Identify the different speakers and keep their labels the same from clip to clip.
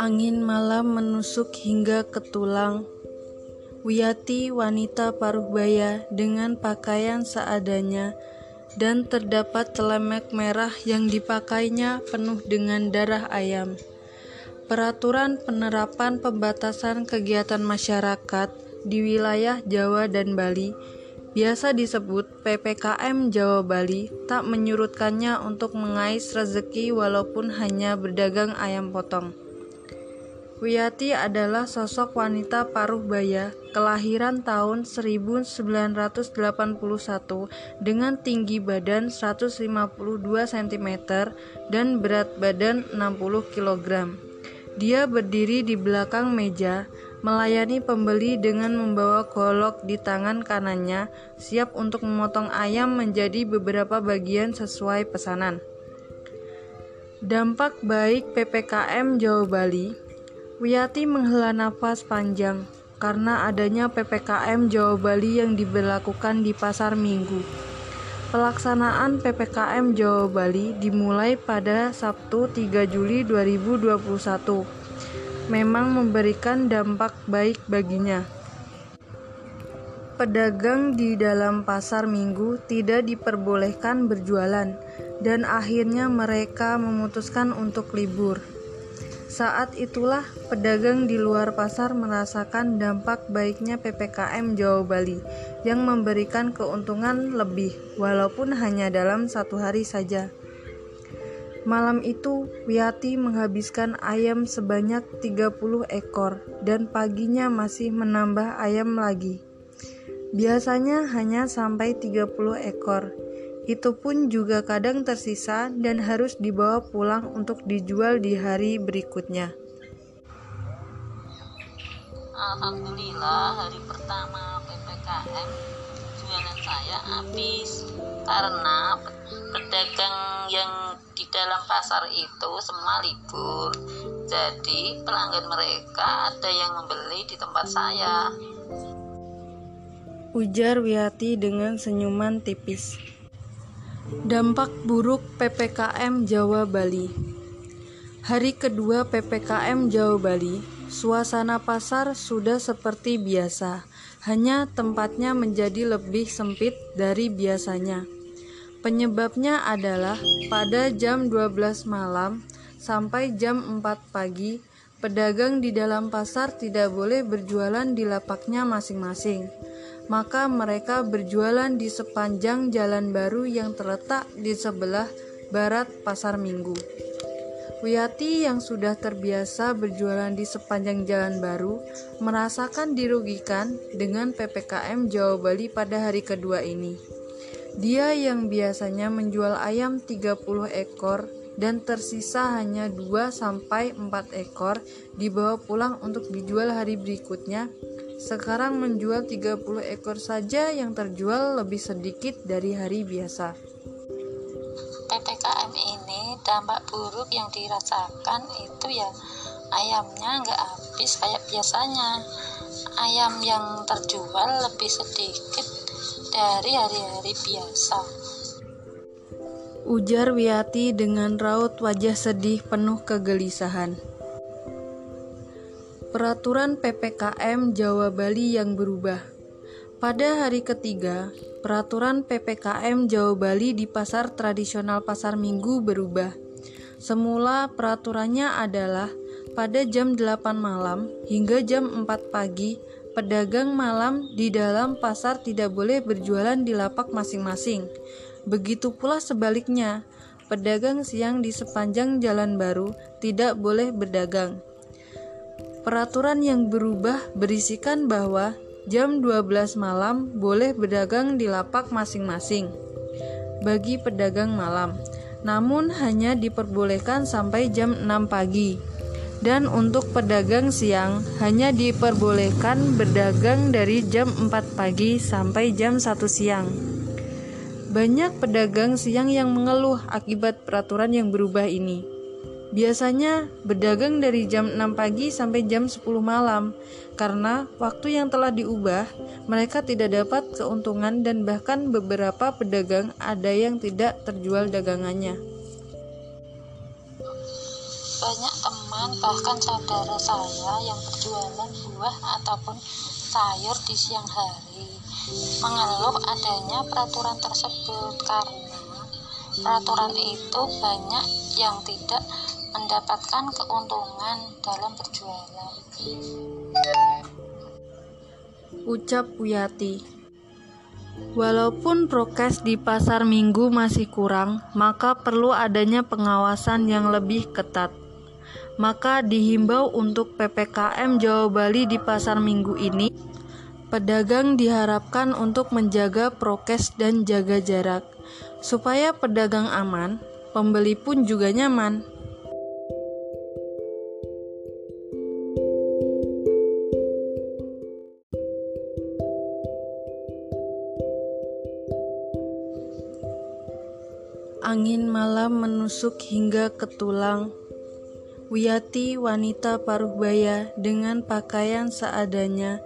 Speaker 1: Angin malam menusuk hingga ke tulang. Wiyati wanita paruh baya dengan pakaian seadanya dan terdapat celemek merah yang dipakainya penuh dengan darah ayam. Peraturan penerapan pembatasan kegiatan masyarakat di wilayah Jawa dan Bali biasa disebut PPKM Jawa Bali, tak menyurutkannya untuk mengais rezeki walaupun hanya berdagang ayam potong. Wiyati adalah sosok wanita paruh baya, kelahiran tahun 1981 dengan tinggi badan 152 cm dan berat badan 60 kg. Dia berdiri di belakang meja, melayani pembeli dengan membawa golok di tangan kanannya, siap untuk memotong ayam menjadi beberapa bagian sesuai pesanan. Dampak baik PPKM Jawa Bali, Wiyati menghela nafas panjang karena adanya PPKM Jawa Bali yang diberlakukan di pasar Minggu. Pelaksanaan PPKM Jawa Bali dimulai pada Sabtu 3 Juli 2021 memang memberikan dampak baik baginya. Pedagang di dalam pasar minggu tidak diperbolehkan berjualan, dan akhirnya mereka memutuskan untuk libur. Saat itulah pedagang di luar pasar merasakan dampak baiknya PPKM Jawa Bali yang memberikan keuntungan lebih, walaupun hanya dalam satu hari saja. Malam itu, Wiyati menghabiskan ayam sebanyak 30 ekor dan paginya masih menambah ayam lagi. Biasanya hanya sampai 30 ekor. Itu pun juga kadang tersisa dan harus dibawa pulang untuk dijual di hari berikutnya.
Speaker 2: Alhamdulillah hari pertama PPKM jualan saya habis. Karena pedagang yang di dalam pasar itu semua libur. Jadi pelanggan mereka ada yang membeli di tempat saya.
Speaker 1: Ujar Wiyati dengan senyuman tipis dampak buruk PPKM Jawa Bali hari kedua PPKM Jawa Bali suasana pasar sudah seperti biasa hanya tempatnya menjadi lebih sempit dari biasanya. Penyebabnya adalah pada jam 12 malam sampai jam 4 pagi, pedagang di dalam pasar tidak boleh berjualan di lapaknya masing-masing. Maka mereka berjualan di sepanjang jalan baru yang terletak di sebelah barat pasar Minggu. Wiyati yang sudah terbiasa berjualan di sepanjang jalan baru merasakan dirugikan dengan PPKM Jawa Bali pada hari kedua ini. Dia yang biasanya menjual ayam 30 ekor dan tersisa hanya 2 sampai 4 ekor dibawa pulang untuk dijual hari berikutnya. Sekarang menjual 30 ekor saja yang terjual lebih sedikit dari hari biasa.
Speaker 2: PPKM ini dampak buruk yang dirasakan itu ya ayamnya nggak habis kayak biasanya ayam yang terjual lebih sedikit dari hari-hari biasa.
Speaker 1: Ujar Wiyati dengan raut wajah sedih penuh kegelisahan. Peraturan PPKM Jawa Bali yang berubah. Pada hari ketiga, peraturan PPKM Jawa Bali di pasar tradisional Pasar Minggu berubah. Semula peraturannya adalah pada jam 8 malam hingga jam 4 pagi Pedagang malam di dalam pasar tidak boleh berjualan di lapak masing-masing. Begitu pula sebaliknya, pedagang siang di sepanjang jalan baru tidak boleh berdagang. Peraturan yang berubah berisikan bahwa jam 12 malam boleh berdagang di lapak masing-masing bagi pedagang malam, namun hanya diperbolehkan sampai jam 6 pagi dan untuk pedagang siang hanya diperbolehkan berdagang dari jam 4 pagi sampai jam 1 siang. Banyak pedagang siang yang mengeluh akibat peraturan yang berubah ini. Biasanya berdagang dari jam 6 pagi sampai jam 10 malam. Karena waktu yang telah diubah mereka tidak dapat keuntungan dan bahkan beberapa pedagang ada yang tidak terjual dagangannya.
Speaker 2: Banyak teman
Speaker 3: bahkan saudara saya yang berjualan buah ataupun sayur di siang hari. Mengeluh adanya peraturan tersebut karena peraturan itu banyak yang tidak mendapatkan keuntungan dalam berjualan.
Speaker 1: Ucap Wiyati Walaupun prokes di pasar minggu masih kurang, maka perlu adanya pengawasan yang lebih ketat. Maka dihimbau untuk PPKM Jawa Bali di pasar minggu ini, pedagang diharapkan untuk menjaga prokes dan jaga jarak, supaya pedagang aman, pembeli pun juga nyaman. Angin malam menusuk hingga ke tulang. Wiyati wanita paruh baya dengan pakaian seadanya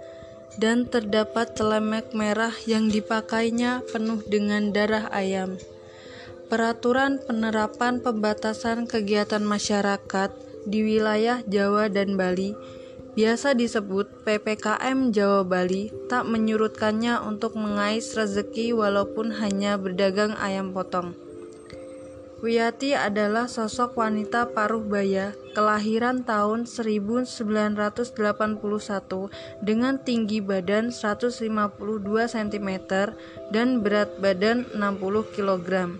Speaker 1: dan terdapat celemek merah yang dipakainya penuh dengan darah ayam. Peraturan penerapan pembatasan kegiatan masyarakat di wilayah Jawa dan Bali biasa disebut PPKM Jawa Bali tak menyurutkannya untuk mengais rezeki walaupun hanya berdagang ayam potong. Wiyati adalah sosok wanita paruh baya, kelahiran tahun 1981 dengan tinggi badan 152 cm dan berat badan 60 kg.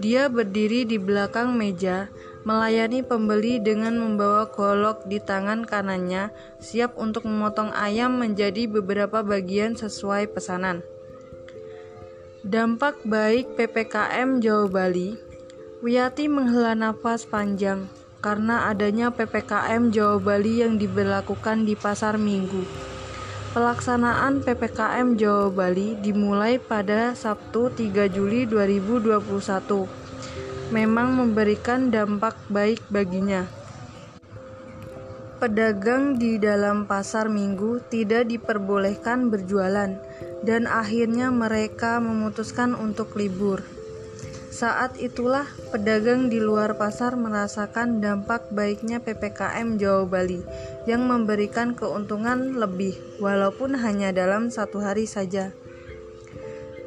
Speaker 1: Dia berdiri di belakang meja, melayani pembeli dengan membawa golok di tangan kanannya, siap untuk memotong ayam menjadi beberapa bagian sesuai pesanan. Dampak baik PPKM Jawa Bali Wiyati menghela nafas panjang karena adanya PPKM Jawa Bali yang diberlakukan di pasar Minggu. Pelaksanaan PPKM Jawa Bali dimulai pada Sabtu 3 Juli 2021. Memang memberikan dampak baik baginya. Pedagang di dalam pasar Minggu tidak diperbolehkan berjualan dan akhirnya mereka memutuskan untuk libur. Saat itulah pedagang di luar pasar merasakan dampak baiknya PPKM Jawa Bali yang memberikan keuntungan lebih walaupun hanya dalam satu hari saja.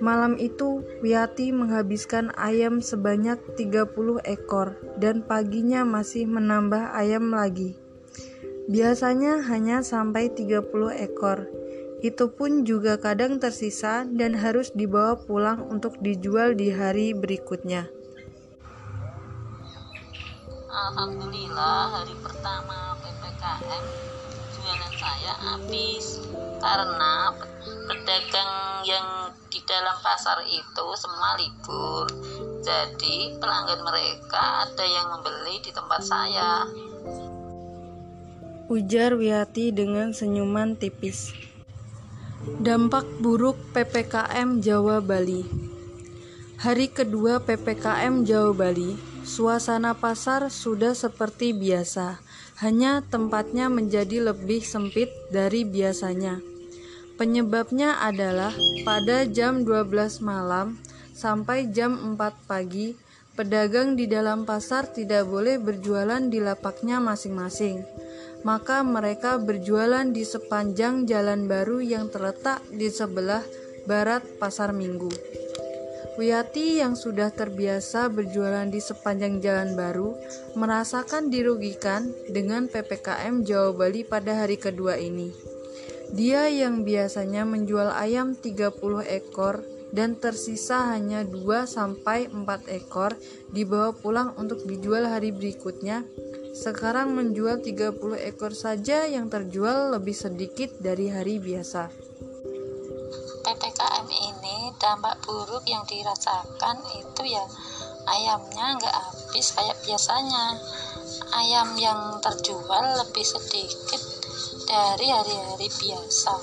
Speaker 1: Malam itu, Wiyati menghabiskan ayam sebanyak 30 ekor dan paginya masih menambah ayam lagi. Biasanya hanya sampai 30 ekor itu pun juga kadang tersisa dan harus dibawa pulang untuk dijual di hari berikutnya.
Speaker 2: Alhamdulillah hari pertama PPKM jualan saya habis karena pedagang yang di dalam pasar itu semua libur. Jadi pelanggan mereka ada yang membeli di tempat saya.
Speaker 1: Ujar Wiyati dengan senyuman tipis. Dampak buruk PPKM Jawa Bali Hari kedua PPKM Jawa Bali, suasana pasar sudah seperti biasa, hanya tempatnya menjadi lebih sempit dari biasanya. Penyebabnya adalah pada jam 12 malam sampai jam 4 pagi, pedagang di dalam pasar tidak boleh berjualan di lapaknya masing-masing maka mereka berjualan di sepanjang jalan baru yang terletak di sebelah barat Pasar Minggu. Wiyati yang sudah terbiasa berjualan di sepanjang jalan baru merasakan dirugikan dengan PPKM Jawa Bali pada hari kedua ini. Dia yang biasanya menjual ayam 30 ekor dan tersisa hanya 2 sampai 4 ekor dibawa pulang untuk dijual hari berikutnya sekarang menjual 30 ekor saja yang terjual lebih sedikit dari hari biasa.
Speaker 3: PPKM ini dampak buruk yang dirasakan itu ya ayamnya nggak habis kayak biasanya. Ayam yang terjual lebih sedikit dari hari-hari biasa.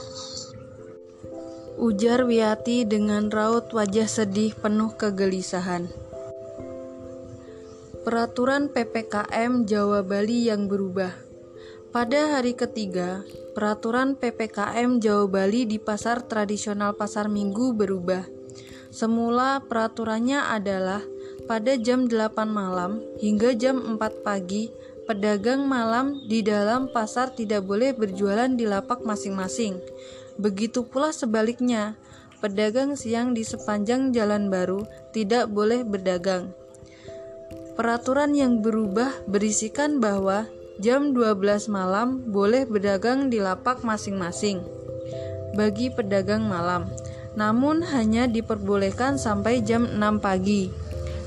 Speaker 1: Ujar Wiyati dengan raut wajah sedih penuh kegelisahan. Peraturan PPKM Jawa Bali yang berubah. Pada hari ketiga, peraturan PPKM Jawa Bali di pasar tradisional Pasar Minggu berubah. Semula peraturannya adalah pada jam 8 malam hingga jam 4 pagi pedagang malam di dalam pasar tidak boleh berjualan di lapak masing-masing. Begitu pula sebaliknya, pedagang siang di sepanjang jalan baru tidak boleh berdagang. Peraturan yang berubah berisikan bahwa jam 12 malam boleh berdagang di lapak masing-masing bagi pedagang malam, namun hanya diperbolehkan sampai jam 6 pagi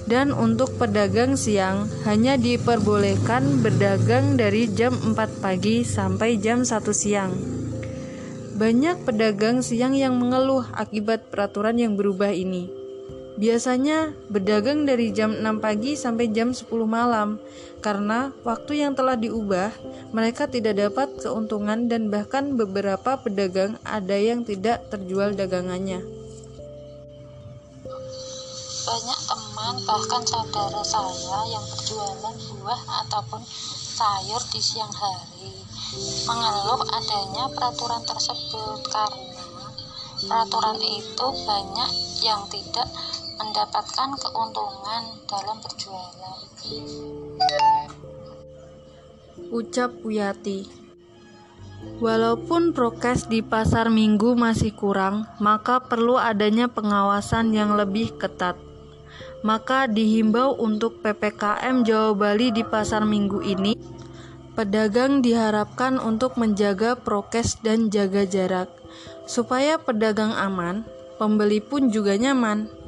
Speaker 1: dan untuk pedagang siang hanya diperbolehkan berdagang dari jam 4 pagi sampai jam 1 siang. Banyak pedagang siang yang mengeluh akibat peraturan yang berubah ini. Biasanya berdagang dari jam 6 pagi sampai jam 10 malam karena waktu yang telah diubah mereka tidak dapat keuntungan dan bahkan beberapa pedagang ada yang tidak terjual dagangannya.
Speaker 3: Banyak teman bahkan saudara saya yang berjualan buah ataupun sayur di siang hari mengeluh adanya peraturan tersebut karena peraturan itu banyak yang tidak mendapatkan keuntungan dalam berjualan.
Speaker 1: Ucap Wiyati Walaupun prokes di pasar minggu masih kurang, maka perlu adanya pengawasan yang lebih ketat maka dihimbau untuk PPKM Jawa Bali di pasar minggu ini pedagang diharapkan untuk menjaga prokes dan jaga jarak supaya pedagang aman, pembeli pun juga nyaman.